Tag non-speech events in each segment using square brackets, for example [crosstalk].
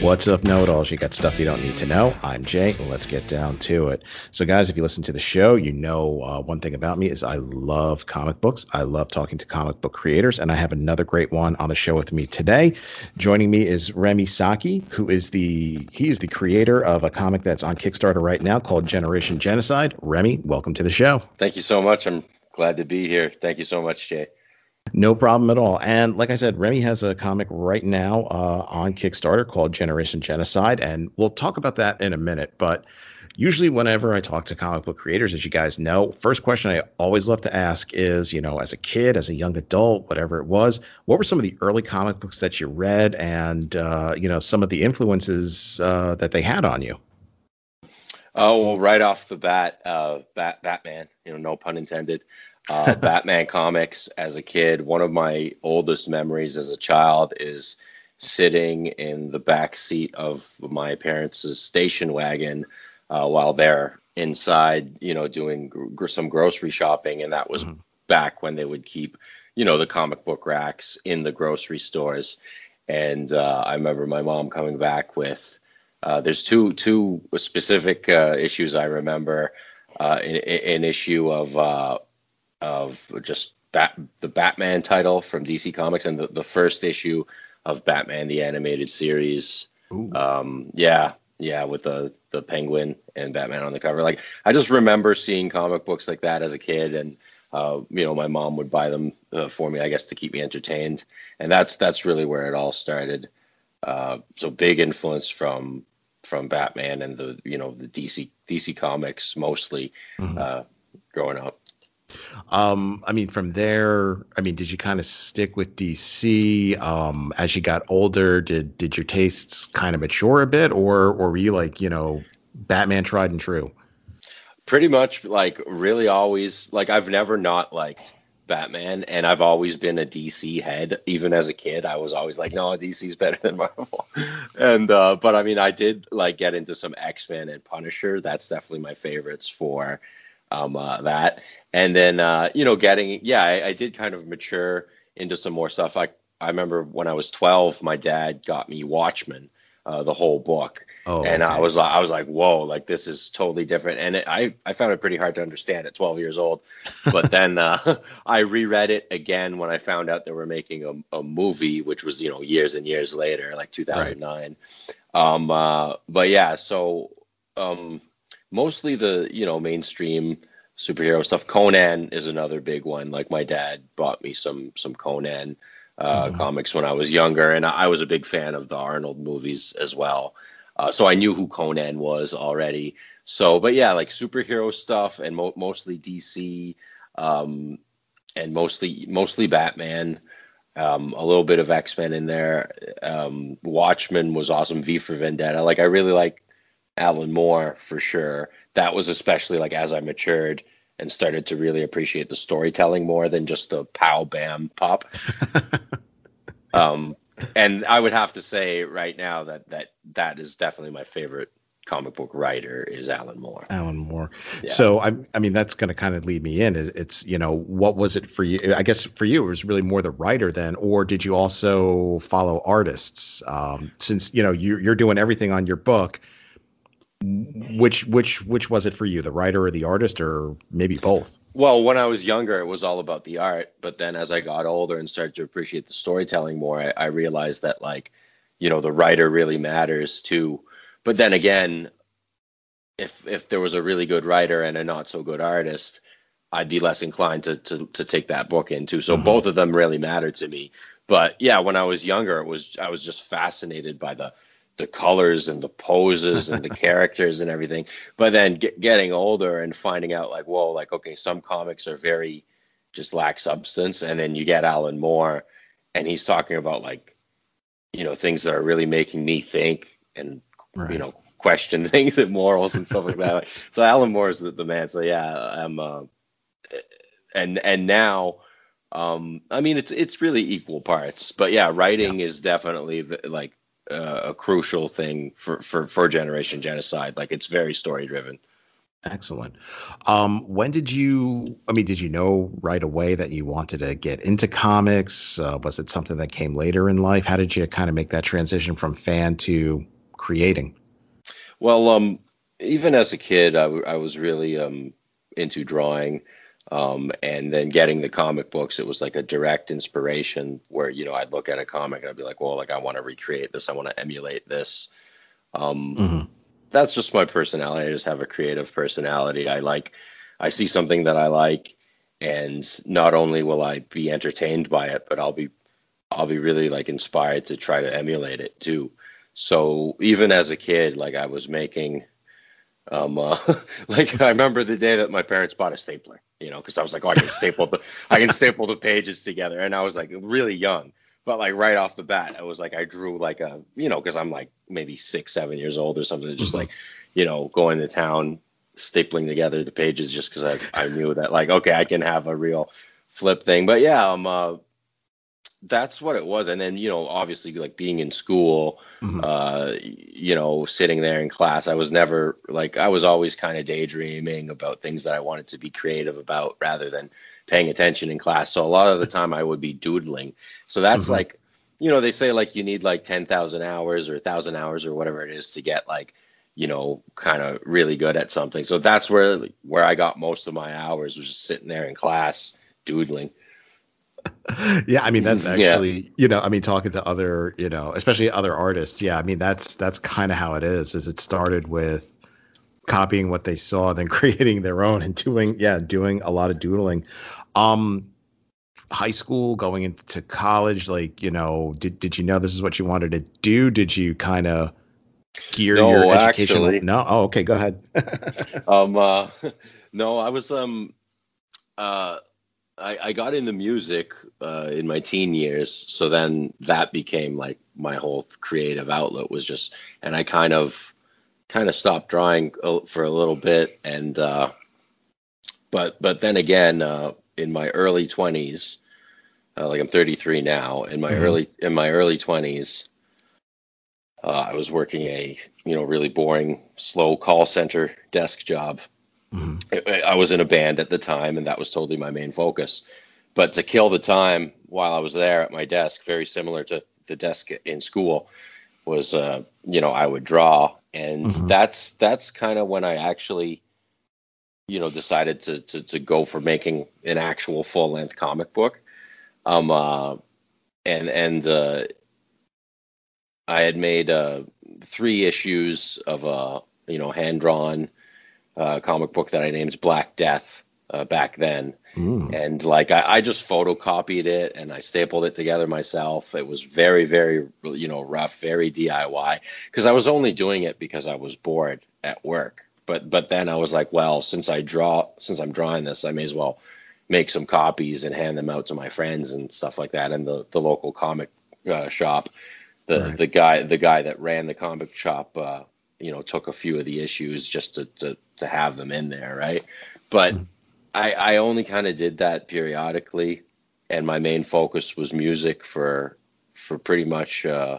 What's up, know it alls? You got stuff you don't need to know. I'm Jay. Let's get down to it. So, guys, if you listen to the show, you know uh, one thing about me is I love comic books. I love talking to comic book creators, and I have another great one on the show with me today. Joining me is Remy Saki, who is the he is the creator of a comic that's on Kickstarter right now called Generation Genocide. Remy, welcome to the show. Thank you so much. I'm glad to be here. Thank you so much, Jay. No problem at all. And like I said, Remy has a comic right now uh, on Kickstarter called Generation Genocide, and we'll talk about that in a minute. But usually, whenever I talk to comic book creators, as you guys know, first question I always love to ask is, you know, as a kid, as a young adult, whatever it was, what were some of the early comic books that you read, and uh, you know, some of the influences uh, that they had on you? Oh well, right off the bat, uh, Bat- Batman. You know, no pun intended uh, [laughs] Batman comics as a kid. One of my oldest memories as a child is sitting in the back seat of my parents' station wagon uh, while they're inside, you know, doing gr- some grocery shopping, and that was mm-hmm. back when they would keep, you know, the comic book racks in the grocery stores. And uh, I remember my mom coming back with. Uh, there's two two specific uh, issues I remember. Uh, an, an, issue of uh, of just Bat, the Batman title from DC Comics and the, the first issue of Batman the animated series. Um, yeah, yeah, with the the Penguin and Batman on the cover. Like I just remember seeing comic books like that as a kid, and uh, you know, my mom would buy them uh, for me, I guess, to keep me entertained, and that's that's really where it all started. Uh, so big influence from from Batman and the you know the DC DC comics mostly mm-hmm. Uh, growing up. Um, I mean, from there, I mean, did you kind of stick with DC um, as you got older? Did did your tastes kind of mature a bit, or or were you like, you know, Batman tried and true? Pretty much, like, really always like I've never not liked Batman, and I've always been a DC head. Even as a kid, I was always like, no, DC's better than Marvel. [laughs] and uh, but I mean, I did like get into some X Men and Punisher. That's definitely my favorites for um, uh, that. And then, uh, you know, getting, yeah, I, I, did kind of mature into some more stuff. I, I remember when I was 12, my dad got me Watchmen, uh, the whole book. Oh, and okay. I was like, I was like, whoa, like this is totally different. And it, I, I found it pretty hard to understand at 12 years old. [laughs] But then uh, [laughs] I reread it again when I found out they were making a, a movie, which was, you know, years and years later, like 2009. Right. Um, uh, but yeah, so um, mostly the you know mainstream superhero stuff. Conan is another big one. Like my dad bought me some some Conan uh, mm-hmm. comics when I was younger, and I was a big fan of the Arnold movies as well. Uh, so I knew who Conan was already. So, but yeah, like superhero stuff and mo- mostly DC, um, and mostly mostly Batman. Um, a little bit of X Men in there. Um, Watchmen was awesome. V for Vendetta. Like I really like Alan Moore for sure. That was especially like as I matured and started to really appreciate the storytelling more than just the pow bam pop. [laughs] um, and I would have to say right now that that that is definitely my favorite comic book writer is Alan Moore. Alan Moore. Yeah. So I, I mean, that's going to kind of lead me in. Is it's you know what was it for you? I guess for you it was really more the writer then, or did you also follow artists? Um, since you know you, you're doing everything on your book which which which was it for you the writer or the artist or maybe both? Well when i was younger it was all about the art but then as i got older and started to appreciate the storytelling more i, I realized that like you know the writer really matters too. But then again if if there was a really good writer and a not so good artist i'd be less inclined to to, to take that book into so mm-hmm. both of them really mattered to me. But yeah when i was younger it was i was just fascinated by the the colors and the poses and the [laughs] characters and everything. But then get, getting older and finding out like, whoa, like okay, some comics are very just lack substance, and then you get Alan Moore, and he's talking about like, you know, things that are really making me think and right. you know question [laughs] things and morals and stuff like that. [laughs] So Alan Moore is the, the man. So yeah, I'm uh, and and now um I mean it's it's really equal parts. But yeah, writing yeah. is definitely like uh, a crucial thing for for for generation genocide. Like it's very story driven. Excellent. Um, when did you? I mean, did you know right away that you wanted to get into comics? Uh, was it something that came later in life? How did you kind of make that transition from fan to creating? Well, um, even as a kid, I, w- I was really um, into drawing. Um, and then getting the comic books, it was like a direct inspiration where, you know, I'd look at a comic and I'd be like, well, like I want to recreate this. I want to emulate this. Um, mm-hmm that's just my personality. I just have a creative personality. I like, I see something that I like, and not only will I be entertained by it, but I'll be, I'll be really like inspired to try to emulate it too. So even as a kid, like I was making, um, uh, [laughs] like I remember the day that my parents bought a stapler, you know, because I was like, oh, I can staple the, I can staple the pages together, and I was like really young but like right off the bat, I was like I drew like a you know because I'm like maybe six seven years old or something, just mm-hmm. like you know going to town stapling together the pages just because I I knew that like okay I can have a real flip thing, but yeah um uh, that's what it was and then you know obviously like being in school mm-hmm. uh you know sitting there in class i was never like i was always kind of daydreaming about things that i wanted to be creative about rather than paying attention in class. So a lot of the time I would be doodling. So that's mm-hmm. like, you know, they say like you need like 10,000 hours or 1,000 hours or whatever it is to get like, you know, kind of really good at something. So that's where where I got most of my hours was just sitting there in class doodling. [laughs] yeah, I mean that's [laughs] actually, yeah. you know, I mean talking to other, you know, especially other artists. Yeah, I mean that's that's kind of how it is. Is it started with copying what they saw, then [laughs] creating their own and doing yeah, doing a lot of doodling. Um, high school, going into college, like you know, did did you know this is what you wanted to do? Did you kind of gear no, your education? Actually, no, oh, okay, go ahead. um, uh, no, I was um, uh, I, I got into music uh, in my teen years, so then that became like my whole creative outlet was just, and I kind of kind of stopped drawing for a little bit, and uh, but but then again, uh, in my early 20s uh, like i'm 33 now in my mm-hmm. early in my early 20s uh, i was working a you know really boring slow call center desk job mm-hmm. I, was in a band at the time and that was totally my main focus but to kill the time while i was there at my desk very similar to the desk in school was uh, you know i would draw and mm-hmm. that's that's kind of when i actually you know decided to to to go for making an actual full length comic book. Um, uh, and and uh, I had made uh, three issues of a you know hand drawn uh, comic book that I named Black Death uh, back then. Mm. And like I, I, just photocopied it and I stapled it together myself. It was very, very, you know, rough, very DIY because I was only doing it because I was bored at work but but then I was like, well, since I draw, since I'm drawing this, I may as well make some copies and hand them out to my friends and stuff like that. And the the local comic uh, shop, the right. the guy the guy that ran the comic shop, uh, you know, took a few of the issues just to to to have them in there, right? But mm-hmm. I I only kind of did that periodically, and my main focus was music for for pretty much. Uh,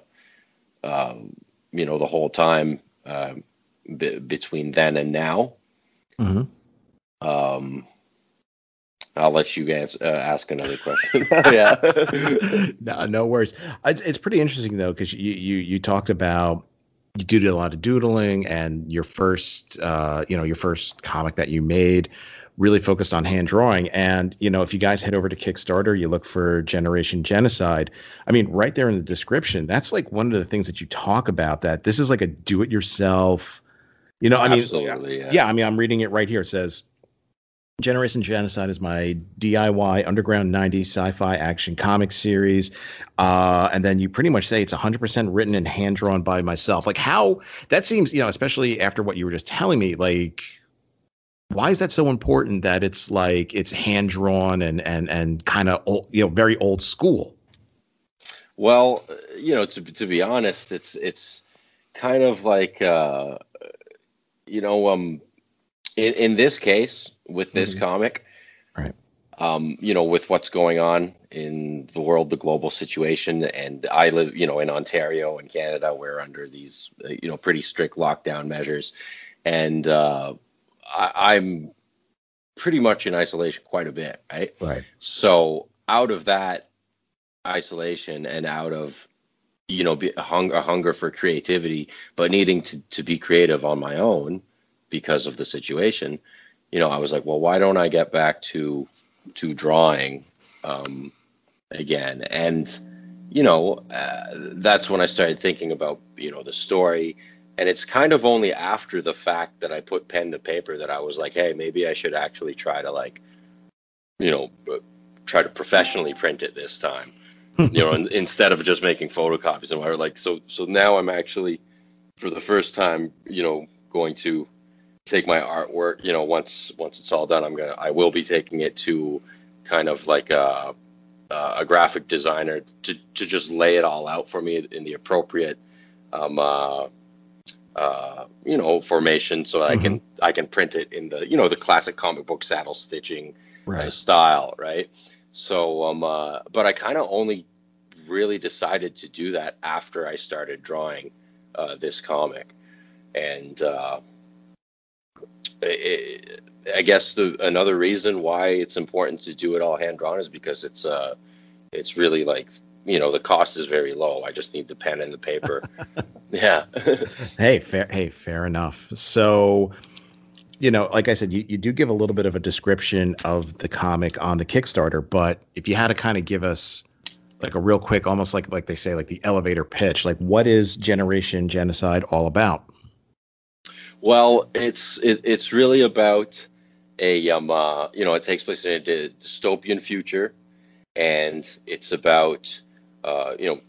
um, you know the whole time um, b- between then and now. Mm-hmm. Um, I'll let you answer, uh, ask another question. [laughs] yeah, [laughs] no, no worries. It's, it's pretty interesting though because you you you talked about you did a lot of doodling and your first uh, you know your first comic that you made really focused on hand drawing. And, you know, if you guys head over to Kickstarter, you look for Generation Genocide. I mean, right there in the description, that's like one of the things that you talk about that this is like a do it yourself you know, I mean, Absolutely, yeah. yeah, I mean, I'm reading it right here. It says, Generation Genocide is my DIY underground 90s sci-fi action comic series. Uh, and then you pretty much say it's 100% written and hand drawn by myself. Like how that seems, you know, especially after what you were just telling me, like why is that so important that it's like it's hand drawn and and and kind of you know very old school? Well, you know, to to be honest, it's it's kind of like uh, you know, um, in, in this case, with this Mhm. comic, Right. Um, you know, with what's going on in the world, the global situation, and I live, you know, in Ontario and Canada, we're under these, uh, you know, pretty strict lockdown measures, and uh, I, I'm pretty much in isolation quite a bit, right? Right. So out of that isolation and out of you know be, a, hung, a hunger for creativity, but needing to to be creative on my own because of the situation, you know, I was like, well, why don't I get back to to drawing um, again? And you know, uh, that's when I started thinking about you know the story. And it's kind of only after the fact that I put pen to paper that I was like, hey, maybe I should actually try to like, you know, uh, try to professionally print it this time. [laughs] you know, in, instead of just making photocopies and whatever. Like, so, so now I'm actually, for the first time, you know, going to take my artwork. You know, once once it's all done, I'm gonna, I will be taking it to kind of like a a graphic designer to to just lay it all out for me in the appropriate, um, uh, uh, you know, formation, so I can I can print it in the you know the classic comic book saddle stitching kind of style, right? So, um, uh, but I kind of only really decided to do that after I started drawing uh, this comic, and uh, it, I guess the another reason why it's important to do it all hand drawn is because it's uh, it's really like you know the cost is very low. I just need the pen and the paper. [laughs] yeah. hey, fair. Hey, fair enough. So, you know, like I said, you, you do give a little bit of a description of the comic on the Kickstarter, but if you had to kind of give us like a real quick, almost like like they say, like the elevator pitch, like what is Generation Genocide all about? Well, it's it, it's really about a um uh, you know it takes place in a dystopian future, and it's about uh, you know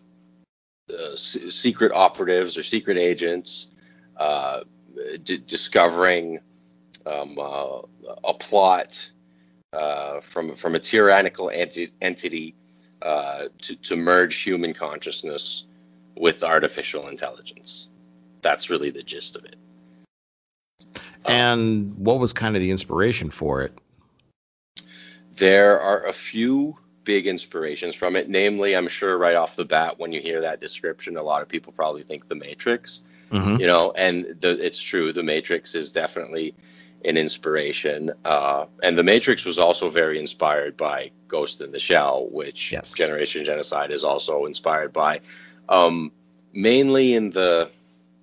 uh, s- secret operatives or secret agents uh, d- discovering um, uh, a plot uh, from from a tyrannical enti- entity uh, to to merge human consciousness with artificial intelligence. That's really the gist of it. And what was kind of the inspiration for it? There are a few big inspirations from it. Namely, I'm sure right off the bat, when you hear that description, a lot of people probably think The Matrix. Mhm. You know, and the, it's true. The Matrix is definitely an inspiration, uh, and The Matrix was also very inspired by Ghost in the Shell, which Yes. Generation Genocide is also inspired by. Um, mainly in the,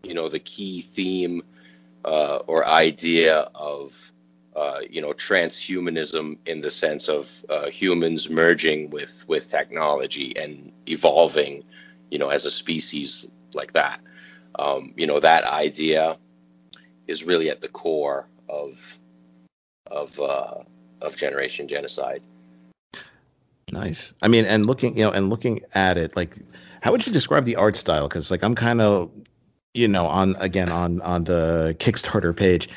you know, the key theme uh, or idea of uh, you know transhumanism in the sense of uh, humans merging with with technology and evolving you know as a species like that um, you know that idea is really at the core of of uh, of generation genocide Nice. I mean, and looking, you know, and looking at it, like, how would you describe the art style? Because, like, I'm kind of, you know, on again on on the Kickstarter page,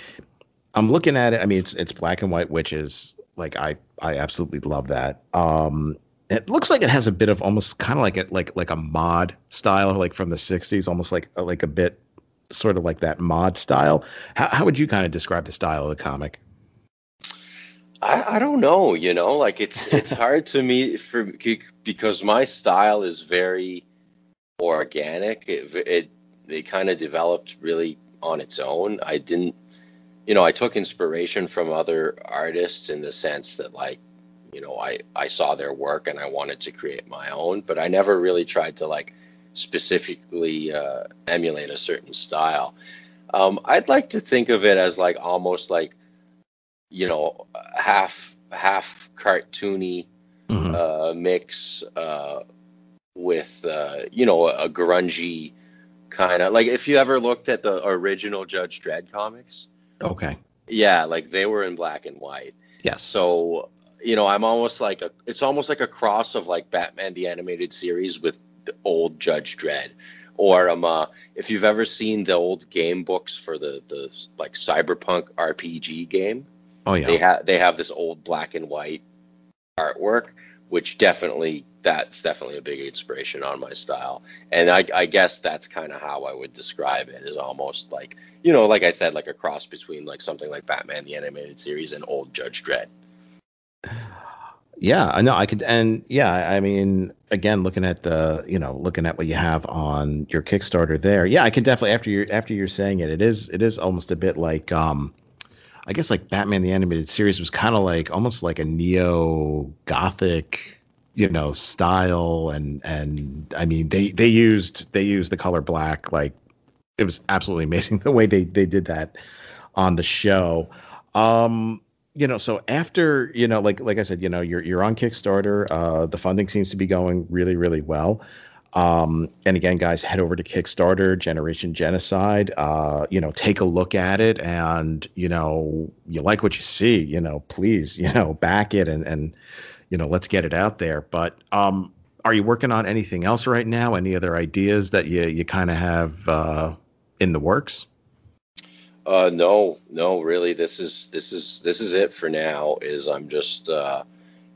I'm looking at it. I mean, it's it's black and white, which is like I I absolutely love that. Um, it looks like it has a bit of almost kind of like a like like a mod style, like from the '60s, almost like like a bit sort of like that mod style. How how would you kind of describe the style of the comic? I, I don't know you know like it's [laughs] it's hard to me for because my style is very organic it it, it kind of developed really on its own i didn't you know i took inspiration from other artists in the sense that like you know i i saw their work and i wanted to create my own but i never really tried to like specifically uh, emulate a certain style um, i'd like to think of it as like almost like you know half half cartoony Mhm. uh, mix uh, with uh, you know a grungy kind of like if you ever looked at the original Judge Dredd comics, Okay. yeah, like they were in black and white. Yes. So you know, I'm almost like a it's almost like a cross of like Batman the animated series with the old Judge Dredd. Or um, uh, if you've ever seen the old game books for the the like cyberpunk RPG game, oh yeah. they have they have this old black and white artwork which definitely that's definitely a big inspiration on my style. And I, I guess that's kind of how I would describe it is almost like, you know, like I said, like a cross between like something like Batman, the animated series and old Judge Dredd. Yeah, I know I could, and yeah, I mean, again, looking at the, you know, looking at what you have on your Kickstarter there, yeah, I can definitely after you after you're saying it, it is it is almost a bit like, um, I guess like Batman the animated series was kind of like almost like a neo gothic you know style and and i mean they they used they used the color black like it was absolutely [laughs] amazing the way they they did that on the show. Um you know so after you know like like i said you know you're you're on kickstarter uh the funding seems to be going really really well um and again guys head over to kickstarter generation genocide uh you know take a look at it and you know you like what you see you know please [laughs] you know back it and and you know, let's get it out there. But um, are you working on anything else right now? Any other ideas that you you kind of have uh, in the works? Uh, no, no, really. This is this is this is it for now. Is I'm just uh,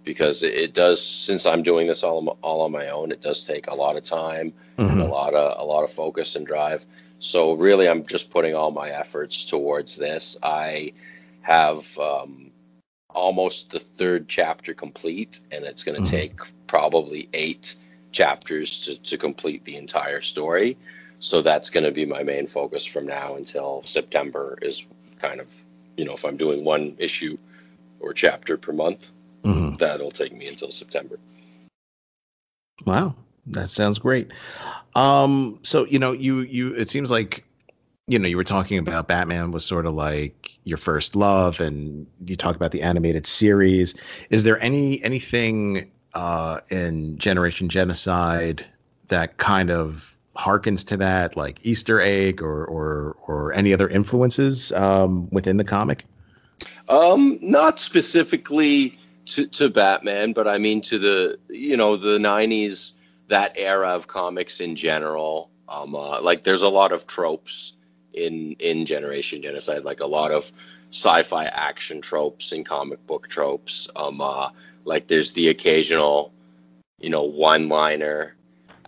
because it, does since I'm doing this all all on my own. It does take a lot of time mm-hmm. and a lot of a lot of focus and drive. So really, I'm just putting all my efforts towards this. I have um, almost the third chapter complete, and it's going to mm-hmm. take probably eight chapters to, to complete the entire story. So that's going to be my main focus from now until September, is kind of, you know, if I'm doing one issue or chapter per month, mm-hmm. that'll take me until September. Wow, that sounds great. Um, so you know, you you it seems like you know, you were talking about Batman was sort of like your first love, and you talk about the animated series. Is there any anything uh, in Generation Genocide that kind of harkens to that, like Easter egg or or or any other influences um, within the comic? Um, not specifically to, to Batman, but I mean to the you know the '90s, that era of comics in general. Um, uh, like there's a lot of tropes in in Generation Genocide, like a lot of sci-fi action tropes and comic book tropes. Um, uh, like there's the occasional, you know, one-liner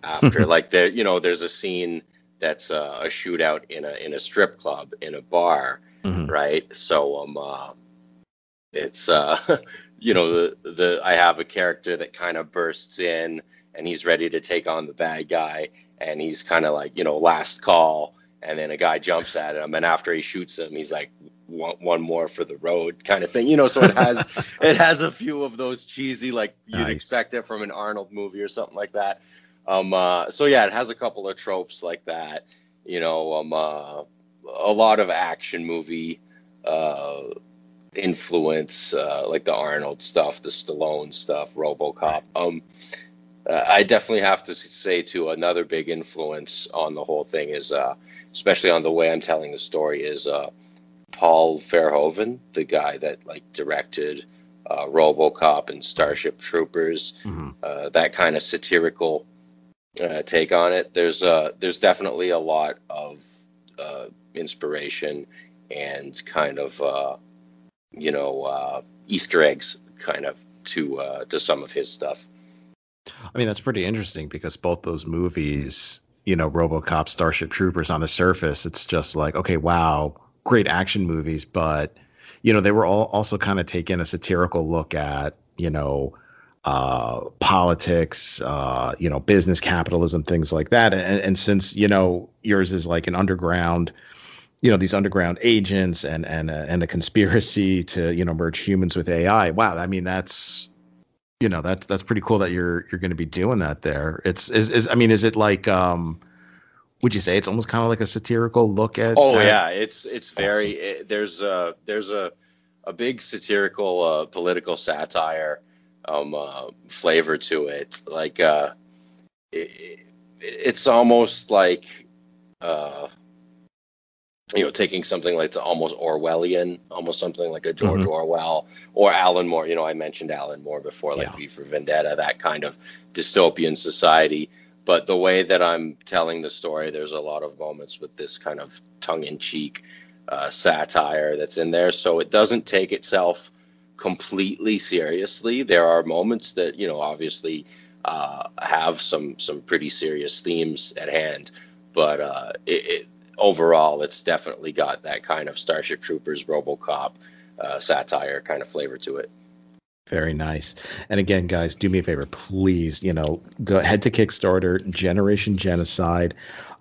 after, like there, you know, there's a scene that's a, a, shootout in a in a strip club in a bar, mm-hmm. right? So um, uh, it's uh, [laughs] you know, the the I have a character that kind of bursts in and he's ready to take on the bad guy, and he's kind of like you know last call. And then a guy jumps at him. And after he shoots him he's like one, one more for the road kind of thing. You know so it has [laughs] it has a few of those cheesy like you'd nice. expect it from an arnold movie or something like that. Um uh, so yeah it has a couple of tropes like that. You know um uh, a lot of action movie uh influence uh, like the arnold stuff the stallone stuff robocop um uh, I definitely have to say too another big influence on the whole thing is uh, especially on the way I'm telling the story, is uh, Paul Verhoeven, the guy that like directed uh, RoboCop and Starship Troopers, mm-hmm. uh, that kind of satirical uh, take on it. There's uh, there's definitely a lot of uh, inspiration and kind of uh, you know uh, Easter eggs kind of to uh, to some of his stuff. I mean, that's pretty interesting because both those movies you know, RoboCop, Starship Troopers on the surface, it's just like, okay, wow, great action movies, but you know, they were all also kind of taking a satirical look at, you know, uh, politics, uh, you know, business capitalism, things like that. And, and since you know yours is like an underground, you know, these underground agents and and uh, and a conspiracy to you know merge humans with AI. Wow, I mean that's you know that's that's pretty cool that you're you're going to be doing that there. It's is, is i mean is it like um would you say it's almost kind of like a satirical look at oh at, yeah it's it's very it, there's a there's a a big satirical uh, political satire um uh, flavor to it. Like uh it, it's almost like uh you know, taking something like it's almost Orwellian, almost something like a George mm-hmm. Orwell or Alan Moore. You know, I mentioned Alan Moore before, like yeah. V for Vendetta, that kind of dystopian society. But the way that I'm telling the story, there's a lot of moments with this kind of tongue in cheek uh, satire that's in there. So it doesn't take itself completely seriously. There are moments that you know obviously uh, have some some pretty serious themes at hand, but uh, it, it, overall, it's definitely got that kind of Starship Troopers, RoboCop uh, satire kind of flavor to it. Very nice. And again, guys, do me a favor, please. You know, go head to Kickstarter, Generation Genocide.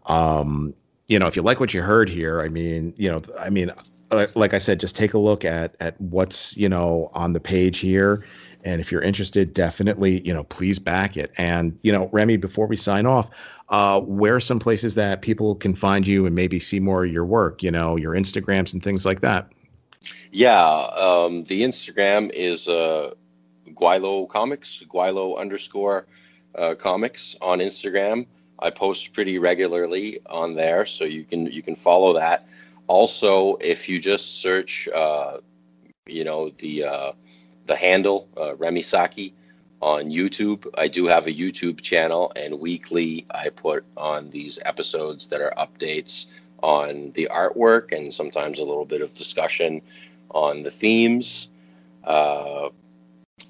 Um, you know, if you like what you heard here, I mean, you know, I mean, uh, like I said, just take a look at at what's you know on the page here, and if you're interested, definitely you know please back it. And you know, Remy, before we sign off, uh, where are some places that people can find you and maybe see more of your work? You know, your Instagrams and things like that. Yeah, um, the Instagram is uh, Guilo Comics, Guilo underscore uh, comics on Instagram. I post pretty regularly on there, so you can you can follow that. Also, if you just search, uh, you know the uh, the handle uh, Remy Saki on YouTube, I do have a YouTube channel, and weekly I put on these episodes that are updates on the artwork and sometimes a little bit of discussion on the themes. Uh,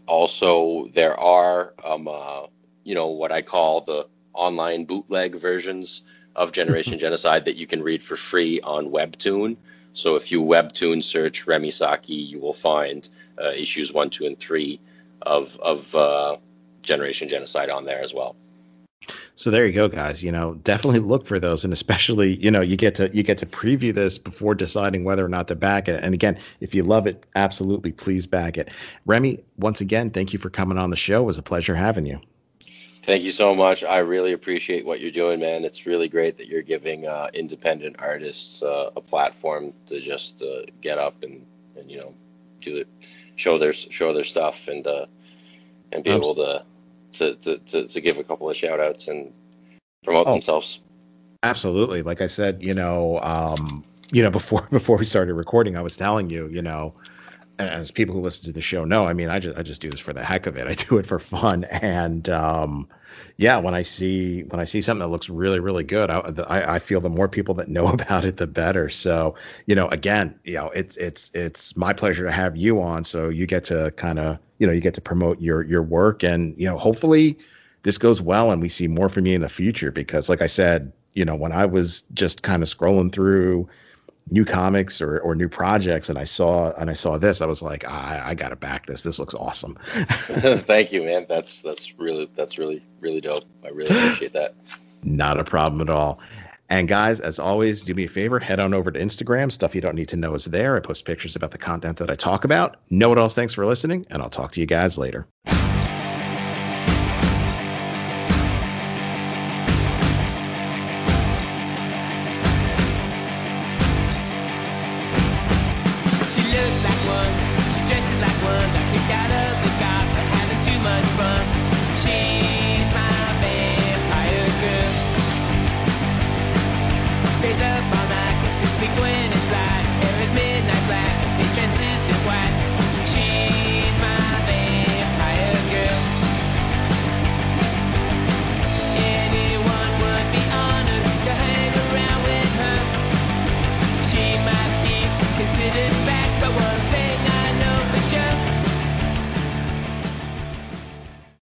also, there are, um, uh, you know, what I call the online bootleg versions of Generation [laughs] Genocide that you can read for free on Webtoon. So if you Webtoon search Remy Saki, you will find uh, issues one, two, and three of of uh, Generation Genocide on there as well. So there you go, guys. You know, definitely look for those, and especially, you know, you get to you get to preview this before deciding whether or not to back it. And again, if you love it, absolutely, please back it. Remy, once again, thank you for coming on the show. It was a pleasure having you. Thank you so much. I really appreciate what you're doing, man. It's really great that you're giving uh, independent artists uh, a platform to just uh, get up and, and you know do it, show their show their stuff and uh, and be able to to, to, to, to give a couple of shout outs and promote oh, themselves. Absolutely. Like I said, you know, um, you know, before [laughs] before we started recording, I was telling you, you know, as people who listen to the show know, I mean, I just I just do this for the heck of it. [laughs] I do it for fun, and um, yeah, when I see when I see something that looks really really good, I, I feel the more people that know [laughs] about it, the better. So you know, again, you know, it's it's it's my pleasure to have you on. So you get to kind of you know you get to promote your your work, and you know, hopefully this goes well, and we see more from you in the future. Because like I said, you know, when I was just kind of scrolling through new comics or, or new projects and I saw and I saw this, I was like, I, I gotta back this. This looks awesome. [laughs] Thank you, man. That's that's really that's really really dope. I really appreciate that. Not a problem at all. And guys, as always, do me a favor, head on over to Instagram. Stuff you don't need to know is there. I post pictures about the content that I talk about. Know it all. Thanks for listening, and I'll talk to you guys later.